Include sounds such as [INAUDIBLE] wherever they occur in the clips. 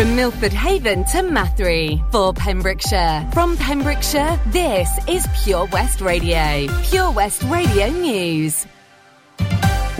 From Milford Haven to Mathry for Pembrokeshire. From Pembrokeshire, this is Pure West Radio. Pure West Radio News.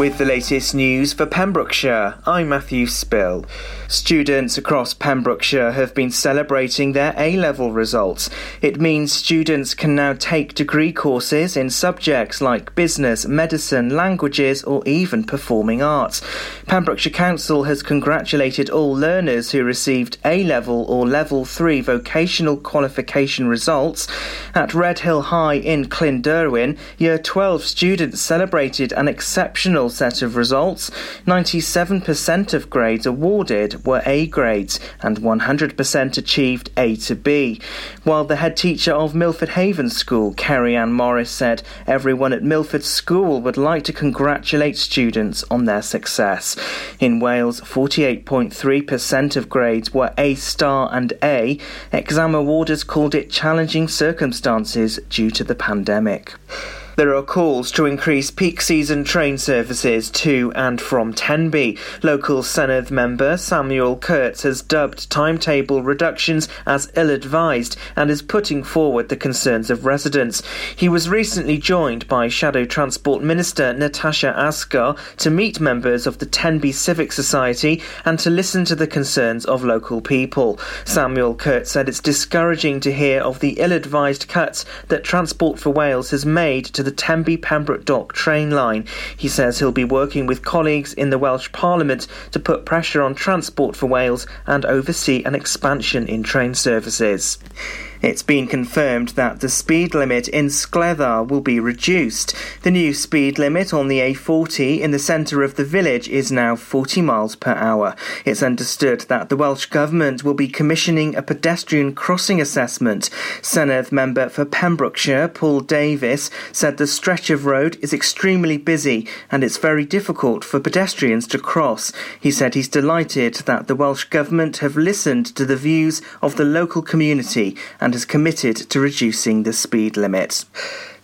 With the latest news for Pembrokeshire, I'm Matthew Spill. Students across Pembrokeshire have been celebrating their A level results. It means students can now take degree courses in subjects like business, medicine, languages, or even performing arts. Pembrokeshire Council has congratulated all learners who received A level or level 3 vocational qualification results. At Redhill High in Clunderwen, Year 12 students celebrated an exceptional set of results. 97% of grades awarded were A grades and 100% achieved A to B. While the head teacher of Milford Haven School, Kerry Ann Morris, said everyone at Milford School would like to congratulate students on their success. In Wales, 48.3% of grades were A star and A. Exam awarders called it challenging circumstances due to the pandemic. There are calls to increase peak season train services to and from Tenby. Local Senedd member Samuel Kurtz has dubbed timetable reductions as ill advised and is putting forward the concerns of residents. He was recently joined by Shadow Transport Minister Natasha Asghar to meet members of the Tenby Civic Society and to listen to the concerns of local people. Samuel Kurtz said it's discouraging to hear of the ill advised cuts that Transport for Wales has made to the the Tenby Pembroke Dock train line. He says he'll be working with colleagues in the Welsh Parliament to put pressure on Transport for Wales and oversee an expansion in train services. It's been confirmed that the speed limit in Scleddau will be reduced. The new speed limit on the A40 in the centre of the village is now 40 miles per hour. It's understood that the Welsh Government will be commissioning a pedestrian crossing assessment. Senedd member for Pembrokeshire, Paul Davies, said the stretch of road is extremely busy and it's very difficult for pedestrians to cross. He said he's delighted that the Welsh Government have listened to the views of the local community and has committed to reducing the speed limit.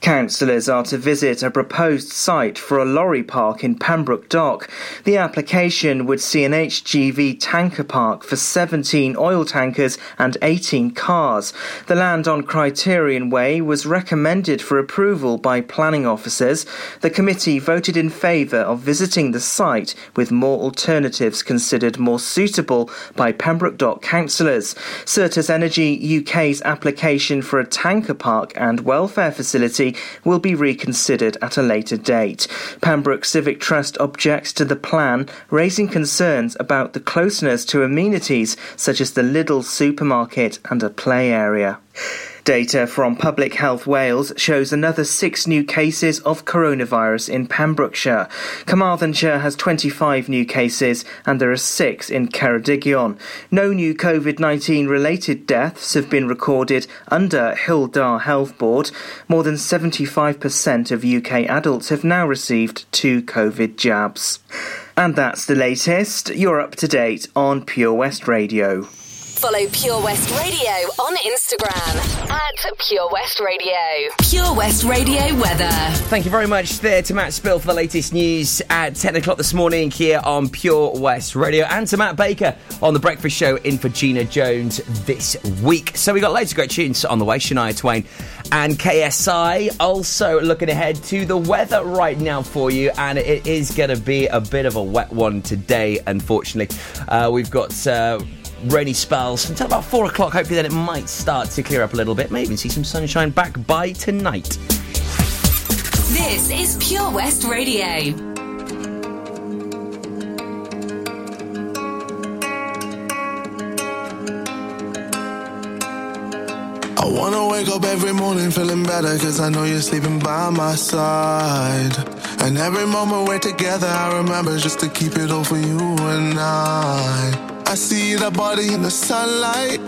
Councillors are to visit a proposed site for a lorry park in Pembroke Dock. The application would see an HGV tanker park for 17 oil tankers and 18 cars. The land on Criterion Way was recommended for approval by planning officers. The committee voted in favour of visiting the site with more alternatives considered more suitable by Pembroke Dock councillors. Certas Energy UK's application for a tanker park and welfare facility will be reconsidered at a later date. Pembroke Civic Trust objects to the plan, raising concerns about the closeness to amenities such as the Lidl supermarket and a play area. Data from Public Health Wales shows another six new cases of coronavirus in Pembrokeshire. Carmarthenshire has 25 new cases and there are six in Ceredigion. No new COVID 19 related deaths have been recorded under Dda Health Board. More than 75% of UK adults have now received two COVID jabs. And that's the latest. You're up to date on Pure West Radio. Follow Pure West Radio on Instagram at Pure West Radio. Pure West Radio weather. Thank you very much there to Matt Spill for the latest news at 10 o'clock this morning here on Pure West Radio and to Matt Baker on The Breakfast Show in for Gina Jones this week. So we got loads of great tunes on the way. Shania Twain and KSI also looking ahead to the weather right now for you and it is going to be a bit of a wet one today unfortunately. Uh, we've got... Uh, rainy spells until about four o'clock. Hopefully, then it might start to clear up a little bit. Maybe even see some sunshine back by tonight. This is Pure West Radio. I wanna wake up every morning feeling better Cause I know you're sleeping by my side And every moment we're together I remember just to keep it all for you and I I see that body in the sunlight,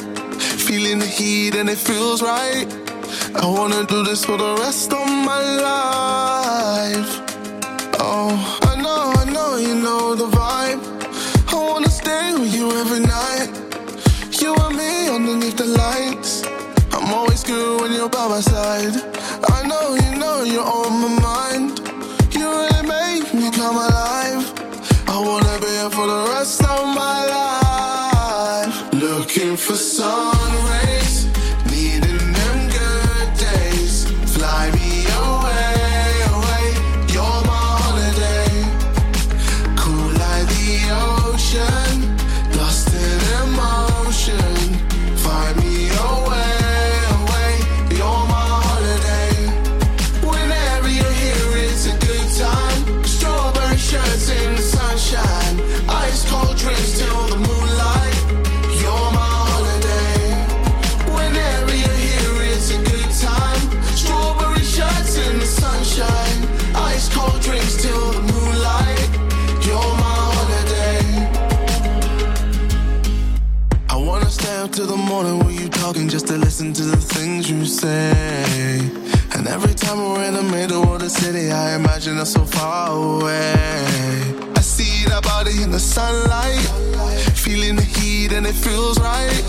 feeling the heat and it feels right. I wanna do this for the rest of my life. Oh, I know, I know, you know the vibe. I wanna stay with you every night. You and me underneath the lights. I'm always good when you're by my side. I know, you know, you're on my mind. You really make me come alive. I wanna be here for the rest of my life. For sun say. And every time we're in the middle of the city, I imagine us so far away. I see that body in the sunlight, feeling the heat and it feels right.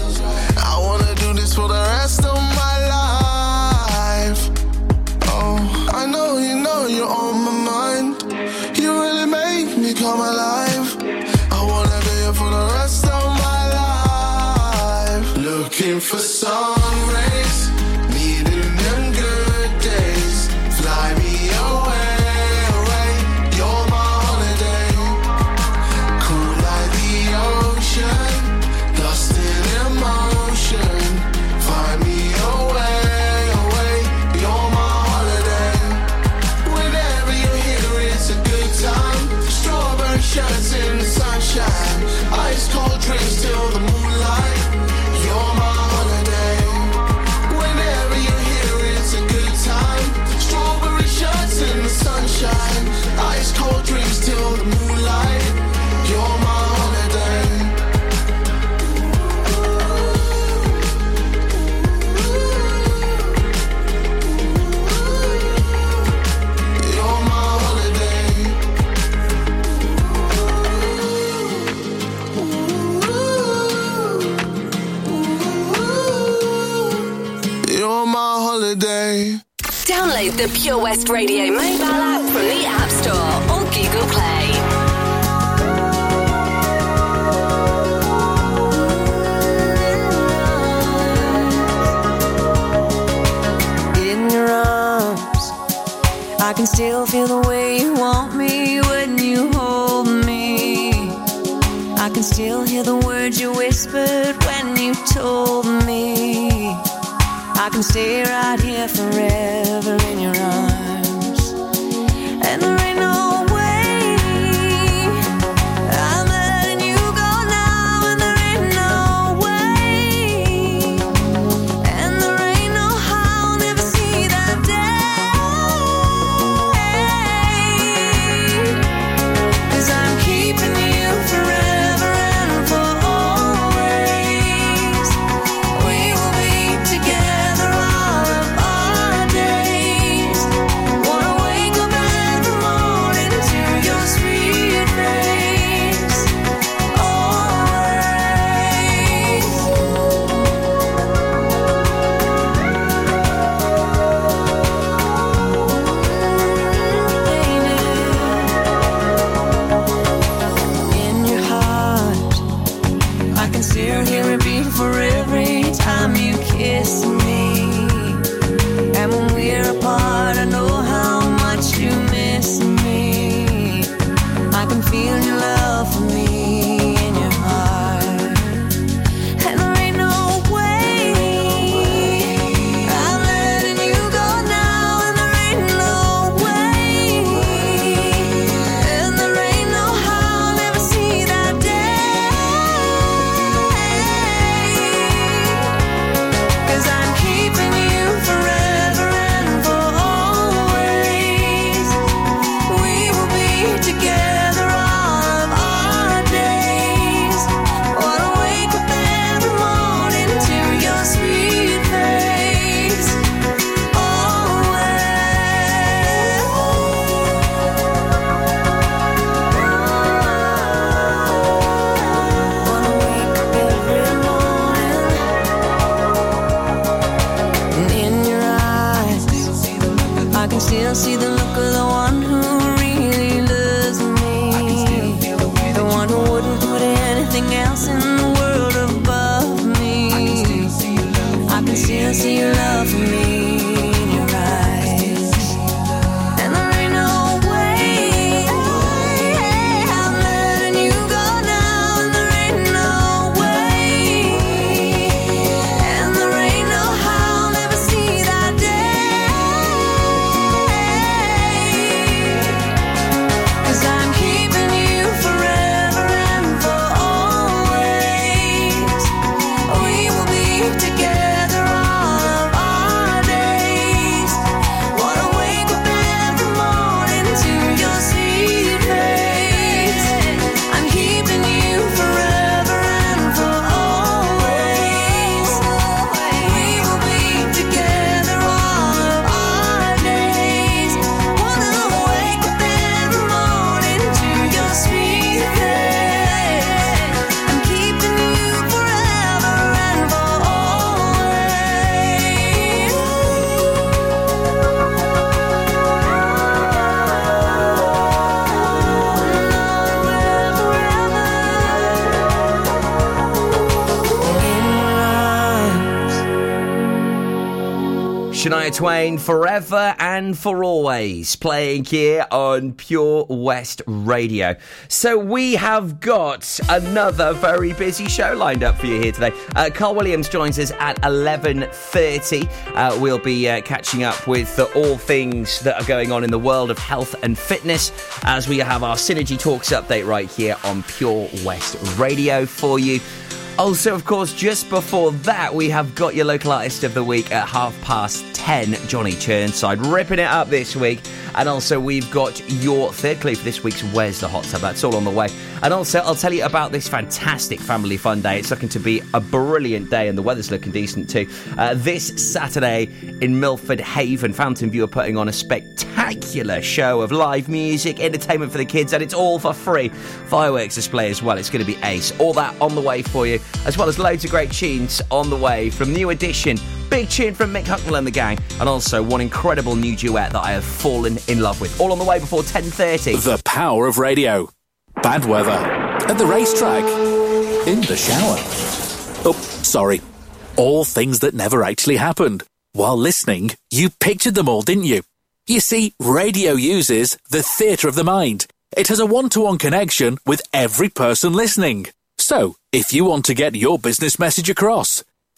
I wanna do this for the rest of my life. Oh, I know you know you're on my mind. You really make me come alive. I wanna be here for the rest of my life. Looking for sun Download the Pure West Radio mobile app from the App Store or Google Play. in your arms. I can still feel the way you want me when you hold me. I can still hear the words you whispered when you told me. I can stay right here forever in your arms. Shania Twain, forever and for always, playing here on Pure West Radio. So we have got another very busy show lined up for you here today. Uh, Carl Williams joins us at 11.30. Uh, we'll be uh, catching up with all things that are going on in the world of health and fitness as we have our Synergy Talks update right here on Pure West Radio for you. Also, of course, just before that, we have got your local artist of the week at half past 10, Johnny Churnside, ripping it up this week. And also, we've got your third clue for this week's Where's the Hot Tub? That's all on the way. And also, I'll tell you about this fantastic family fun day. It's looking to be a brilliant day, and the weather's looking decent too. Uh, this Saturday in Milford Haven, Fountain View are putting on a spectacular show of live music, entertainment for the kids, and it's all for free. Fireworks display as well. It's going to be ace. All that on the way for you as well as loads of great tunes on the way from New Edition, big tune from Mick Hucknall and the gang, and also one incredible new duet that I have fallen in love with. All on the way before 10.30. The power of radio. Bad weather. At the racetrack. In the shower. Oh, sorry. All things that never actually happened. While listening, you pictured them all, didn't you? You see, radio uses the theatre of the mind. It has a one to one connection with every person listening. So, if you want to get your business message across,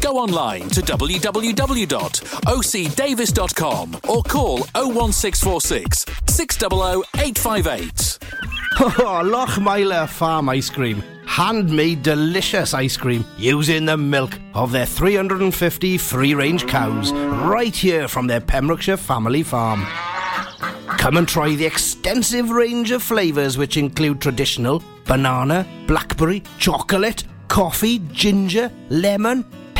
go online to www.ocdavis.com or call 01646 600 858. Oh, oh, [LAUGHS] oh Lochmeyler Farm Ice Cream. Handmade delicious ice cream using the milk of their 350 free range cows right here from their Pembrokeshire family farm. Come and try the extensive range of flavours which include traditional banana, blackberry, chocolate, coffee, ginger, lemon,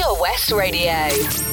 Pure West Radio.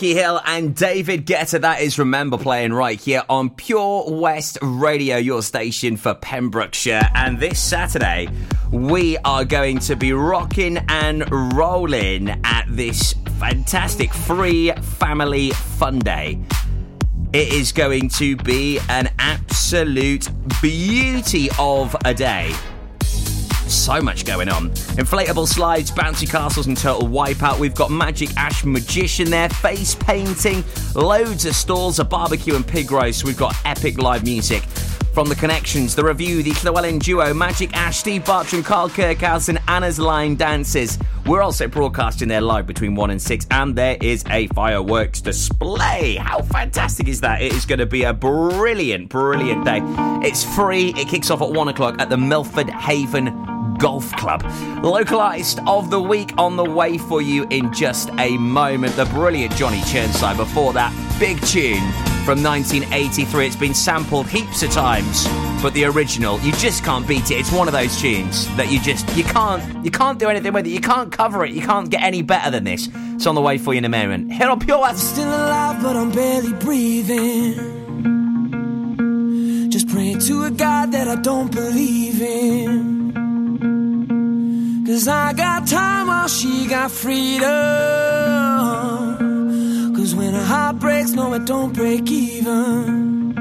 Hill and David Guetta. That is Remember playing right here on Pure West Radio, your station for Pembrokeshire. And this Saturday, we are going to be rocking and rolling at this fantastic free family fun day. It is going to be an absolute beauty of a day. So much going on. Inflatable slides, bouncy castles, and total wipeout. We've got Magic Ash Magician there, face painting, loads of stalls, a barbecue and pig roast. We've got epic live music. From the connections, the review, the Llewellyn duo, Magic Ash, Steve Bartram, Carl Kirkhouse, and Anna's Line Dances. We're also broadcasting there live between 1 and 6, and there is a fireworks display. How fantastic is that? It is going to be a brilliant, brilliant day. It's free. It kicks off at 1 o'clock at the Milford Haven Golf Club. Local artist of the week on the way for you in just a moment. The brilliant Johnny Churnside. Before that, big tune from 1983. It's been sampled heaps of times, but the original, you just can't beat it. It's one of those tunes that you just you can't you can't do anything with it. You can't cover it. You can't get any better than this. It's on the way for you in a moment. Here on Pure West. Still alive, but I'm barely breathing. Just praying to a God that I don't believe in. Cause I got time while she got freedom. Cause when a heart breaks, no, it don't break even.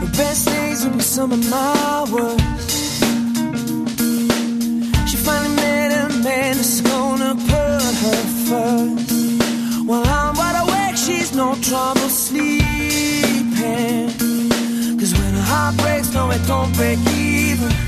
The best days will be some of my worst. She finally met a man that's gonna put her first. While I'm wide awake, she's no trouble sleeping. Cause when a heart breaks, no, it don't break even. Even,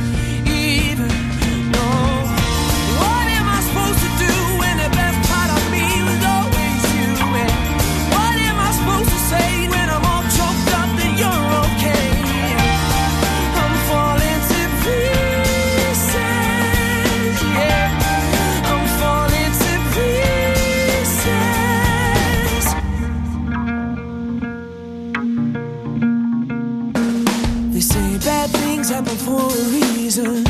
They say bad things happen for a reason.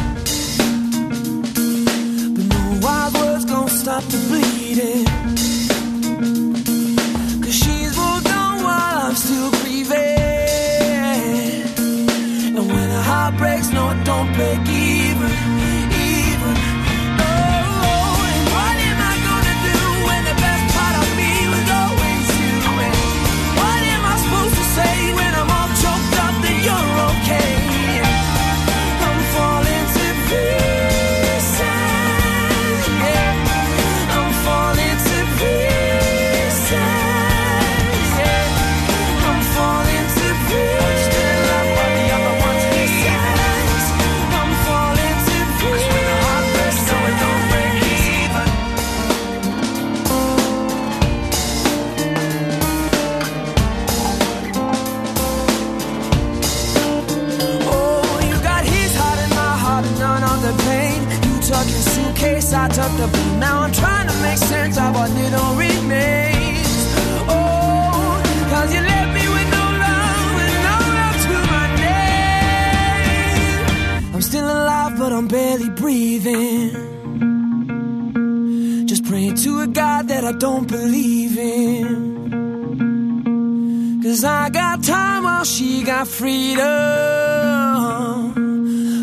But no wild words gonna stop the bleeding. Cause she's moved on while I'm still grieving. And when a heart breaks, no, don't break it. acceptable. Now I'm trying to make sense of what little remains. Oh, cause you left me with no love, with no love to my name. I'm still alive, but I'm barely breathing. Just praying to a God that I don't believe in. Cause I got time while she got freedom.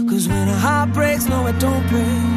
Cause when a heart breaks, no, it don't break.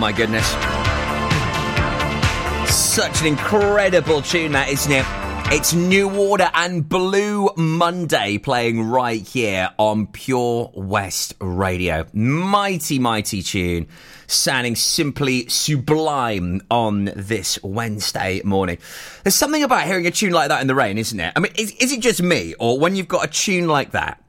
My goodness. Such an incredible tune, that isn't it? It's New Order and Blue Monday playing right here on Pure West Radio. Mighty, mighty tune, sounding simply sublime on this Wednesday morning. There's something about hearing a tune like that in the rain, isn't it? I mean, is, is it just me, or when you've got a tune like that?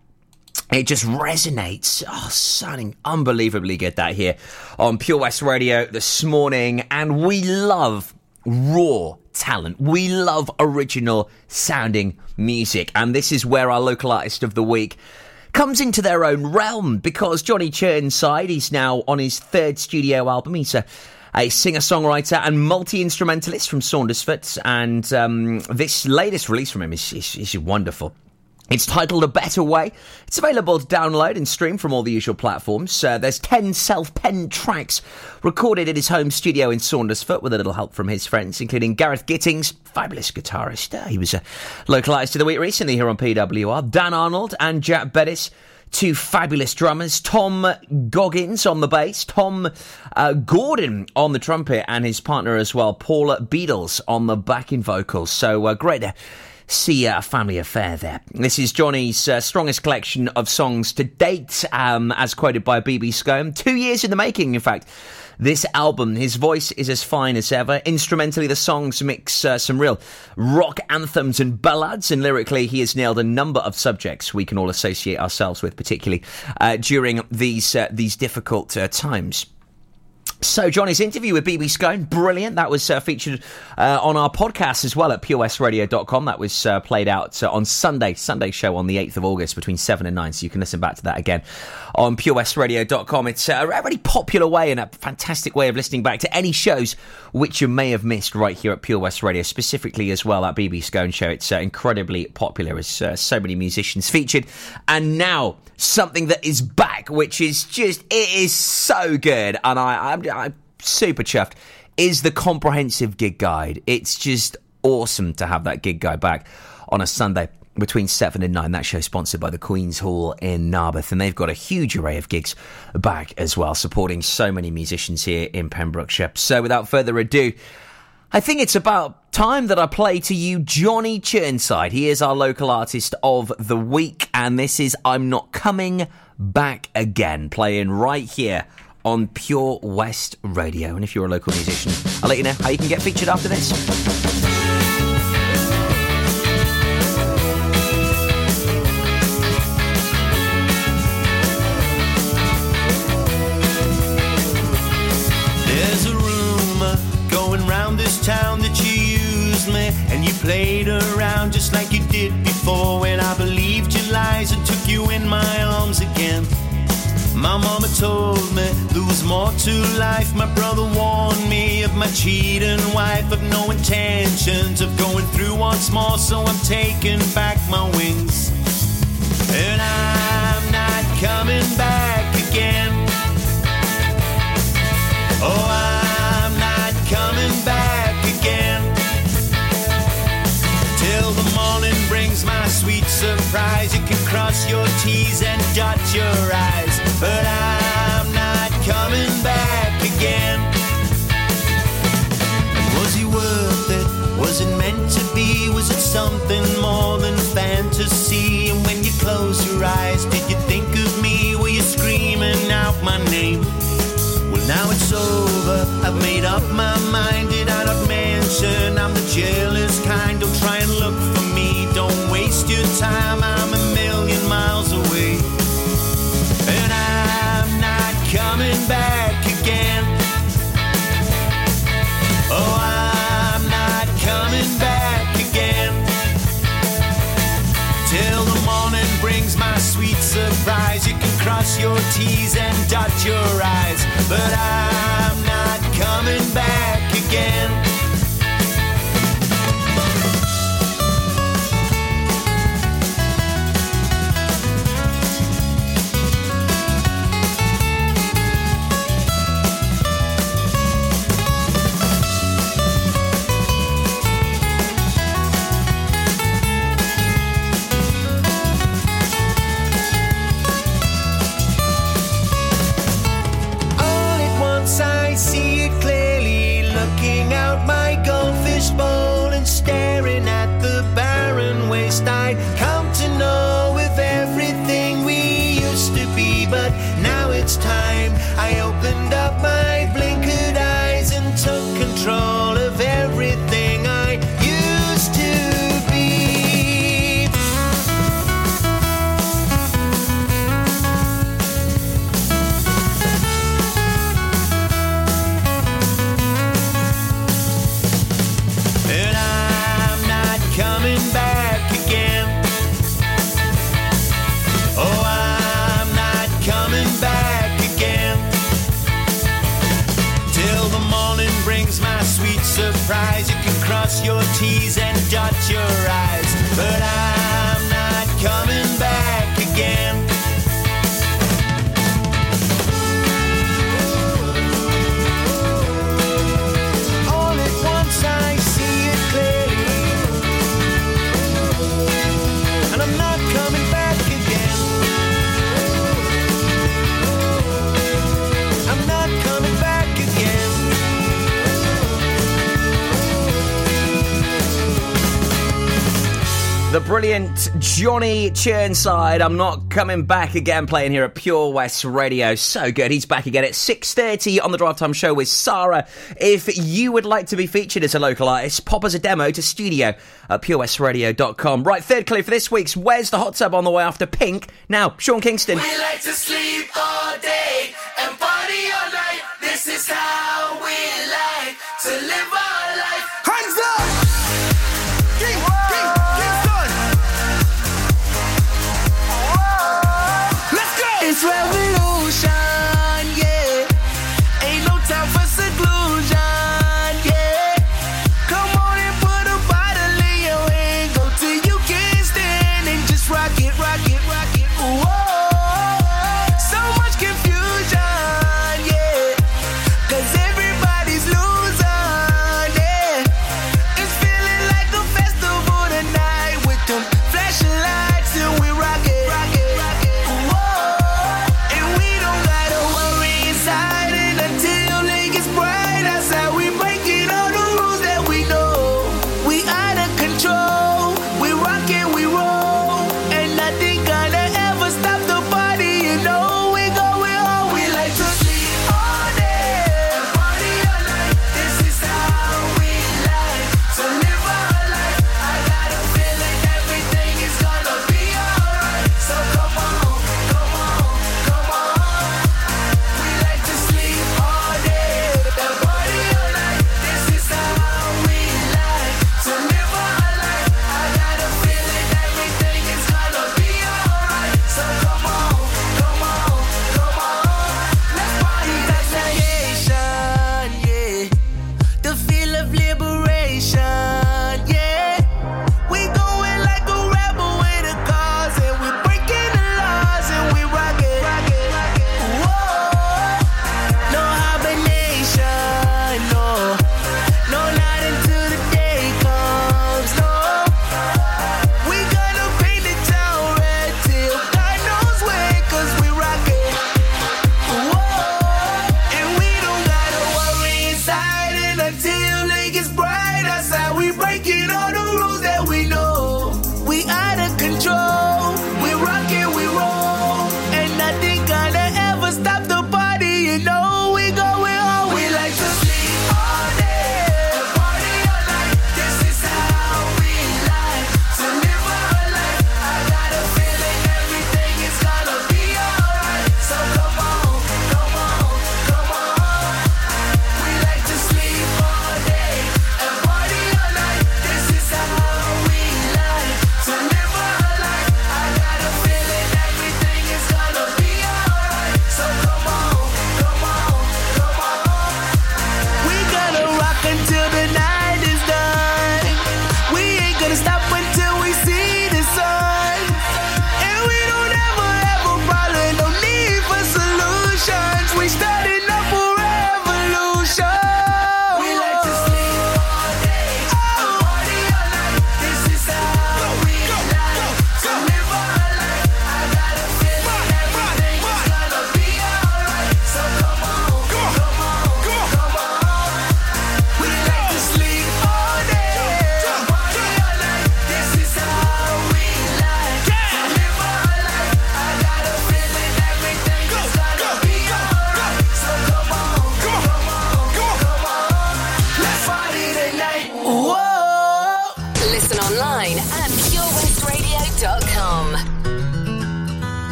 It just resonates. Oh, sounding unbelievably good that here on Pure West Radio this morning. And we love raw talent. We love original sounding music. And this is where our local artist of the week comes into their own realm because Johnny Churnside, he's now on his third studio album. He's a a singer songwriter and multi instrumentalist from Saundersfoot. And um, this latest release from him is, is, is wonderful. It's titled A Better Way. It's available to download and stream from all the usual platforms. Uh, there's 10 self penned tracks recorded in his home studio in Saundersfoot with a little help from his friends, including Gareth Gittings, fabulous guitarist. Uh, he was a localised to the week recently here on PWR. Dan Arnold and Jack Bettis two fabulous drummers, Tom Goggins on the bass, Tom uh, Gordon on the trumpet, and his partner as well, Paula Beadles on the backing vocals. So uh, great to see a family affair there. This is Johnny's uh, strongest collection of songs to date, um, as quoted by BB Scone. Two years in the making, in fact. This album, his voice is as fine as ever. Instrumentally, the songs mix uh, some real rock anthems and ballads, and lyrically, he has nailed a number of subjects we can all associate ourselves with, particularly uh, during these uh, these difficult uh, times. So, Johnny's interview with BB Scone, brilliant. That was uh, featured uh, on our podcast as well at purewestradio.com. That was uh, played out uh, on Sunday, Sunday show on the 8th of August between 7 and 9. So you can listen back to that again on purewestradio.com. It's uh, a really popular way and a fantastic way of listening back to any shows which you may have missed right here at Pure West Radio, specifically as well at BB Scone Show. It's uh, incredibly popular as so many musicians featured. And now, something that is back, which is just, it is so good. And I, I'm, I'm super chuffed, is the comprehensive gig guide. It's just awesome to have that gig guide back on a Sunday between 7 and 9. That show sponsored by the Queen's Hall in Narberth, and they've got a huge array of gigs back as well, supporting so many musicians here in Pembrokeshire. So without further ado, I think it's about time that I play to you Johnny Churnside. He is our local artist of the week, and this is I'm Not Coming Back Again, playing right here on Pure West Radio. And if you're a local musician, I'll let you know how you can get featured after this. There's a rumor going round this town that you used me and you played around just like you did before when I believed your lies and took you in my arms again. My mama told me there was more to life. My brother warned me of my cheating wife, of no intentions of going through once more. So I'm taking back my wings, and I'm not coming back surprise. You can cross your T's and dot your I's. But I'm not coming back again. Was he worth it? Was it meant to be? Was it something more than fantasy? And when you close your eyes, did you think of me? Were you screaming out my name? Well, now it's over. I've made up my mind. Did I not mention I'm the jealous time. I'm a million miles away. And I'm not coming back again. Oh, I'm not coming back again. Till the morning brings my sweet surprise. You can cross your T's and dot your I's. But I'm your I's. The brilliant Johnny Churnside. I'm not coming back again playing here at Pure West Radio. So good. He's back again at 6.30 on the Drive Time Show with Sarah. If you would like to be featured as a local artist, pop us a demo to studio at purewestradio.com. Right, third clue for this week's Where's the Hot Tub on the way after Pink? Now, Sean Kingston. We like to sleep all day and party all night. This is how we like to live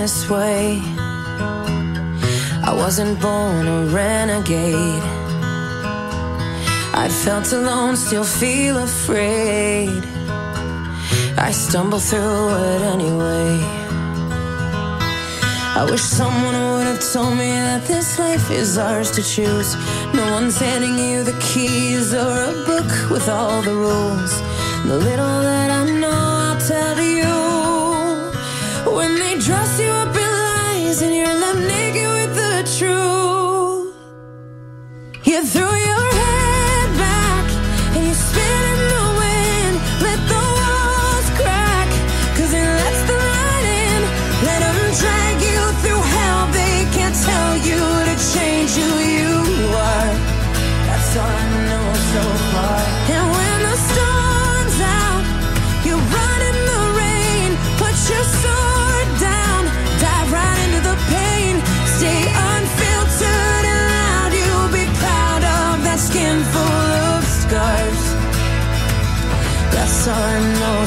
this way. I wasn't born a renegade. I felt alone, still feel afraid. I stumble through it anyway. I wish someone would have told me that this life is ours to choose. No one's handing you the keys or a book with all the rules. The little that I know. Trust you up in lies and you're left naked with the truth. You threw your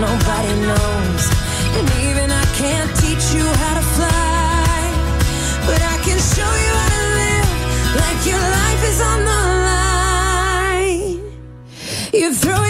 nobody knows. And even I can't teach you how to fly, but I can show you how to live like your life is on the line. You throw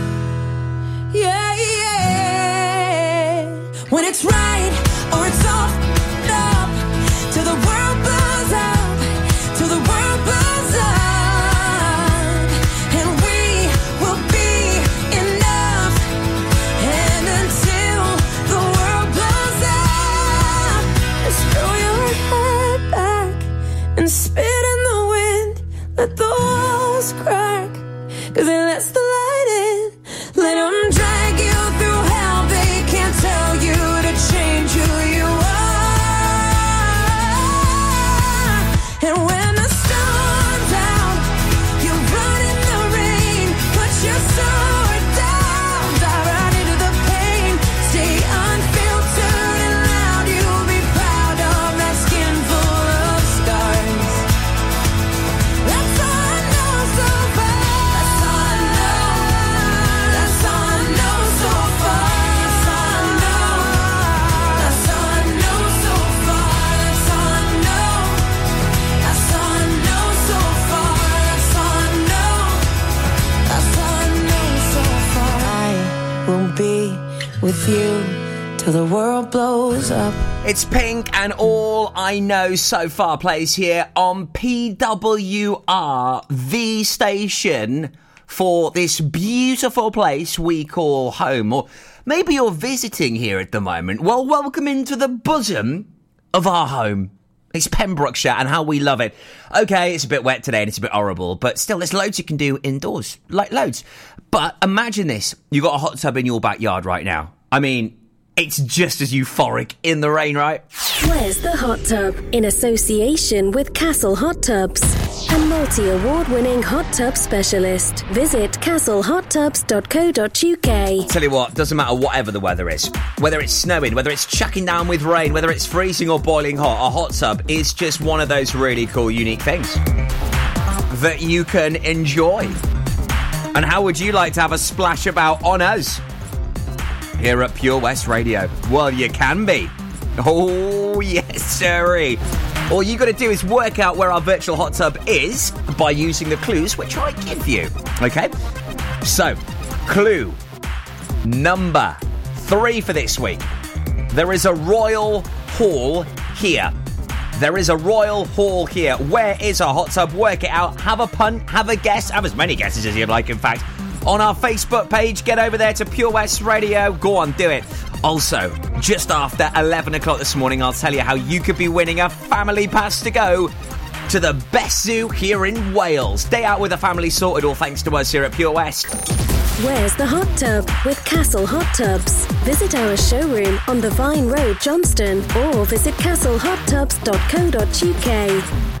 Let the walls crack, 'cause it lets the up. It's Pink and all I know so far plays here on PWR, the station for this beautiful place we call home. Or maybe you're visiting here at the moment. Well, welcome into the bosom of our home. It's Pembrokeshire and how we love it. Okay, it's a bit wet today and it's a bit horrible, but still, there's loads you can do indoors. Like, loads. But imagine this you've got a hot tub in your backyard right now. I mean, it's just as euphoric in the rain, right? Where's the hot tub? In association with Castle Hot Tubs, a multi award winning hot tub specialist. Visit castlehottubs.co.uk. Tell you what, doesn't matter whatever the weather is. Whether it's snowing, whether it's chucking down with rain, whether it's freezing or boiling hot, a hot tub is just one of those really cool, unique things that you can enjoy. And how would you like to have a splash about on us here at Pure West Radio? Well, you can be. Oh, yes, sirree. All you got to do is work out where our virtual hot tub is by using the clues which I give you. Okay? So, clue number three for this week. There is a royal hall here. There is a royal hall here. Where is our hot tub? Work it out. Have a punt. Have a guess. Have as many guesses as you'd like, in fact. On our Facebook page, get over there to Pure West Radio. Go on, do it. Also, just after 11 o'clock this morning, I'll tell you how you could be winning a family pass to go to the best zoo here in Wales. Day out with a family sorted, all thanks to us here at Pure West. Where's the hot tub with Castle Hot Tubs? Visit our showroom on the Vine Road, Johnston, or visit castlehottubs.co.uk.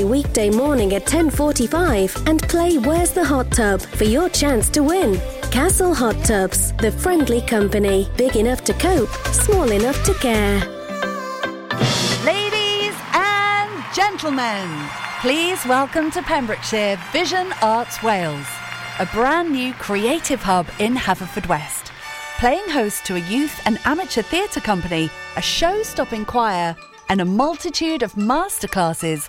weekday morning at 10:45 and play Where's the Hot Tub for your chance to win. Castle Hot Tubs, the friendly company, big enough to cope, small enough to care. Ladies and gentlemen, please welcome to Pembrokeshire Vision Arts Wales, a brand new creative hub in Haverfordwest. Playing host to a youth and amateur theatre company, a show stopping choir, and a multitude of masterclasses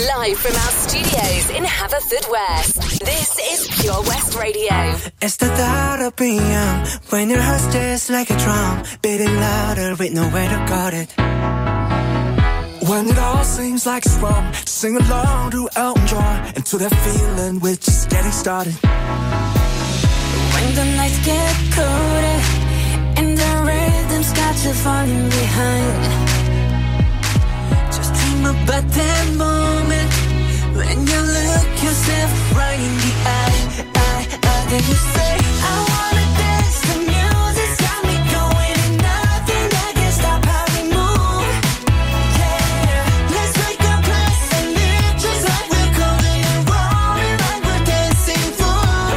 Live from our studios in Haverfordwest, this is Pure West Radio. It's the thought of being young when your heart's just like a drum, beating louder with nowhere to guard it. When it all seems like it's wrong, sing along to Elton John and to that feeling we're just getting started. When the nights get colder and the rhythm's got you falling behind. About that moment when you look yourself right in the eye. eye, eye then you say, I wanna dance.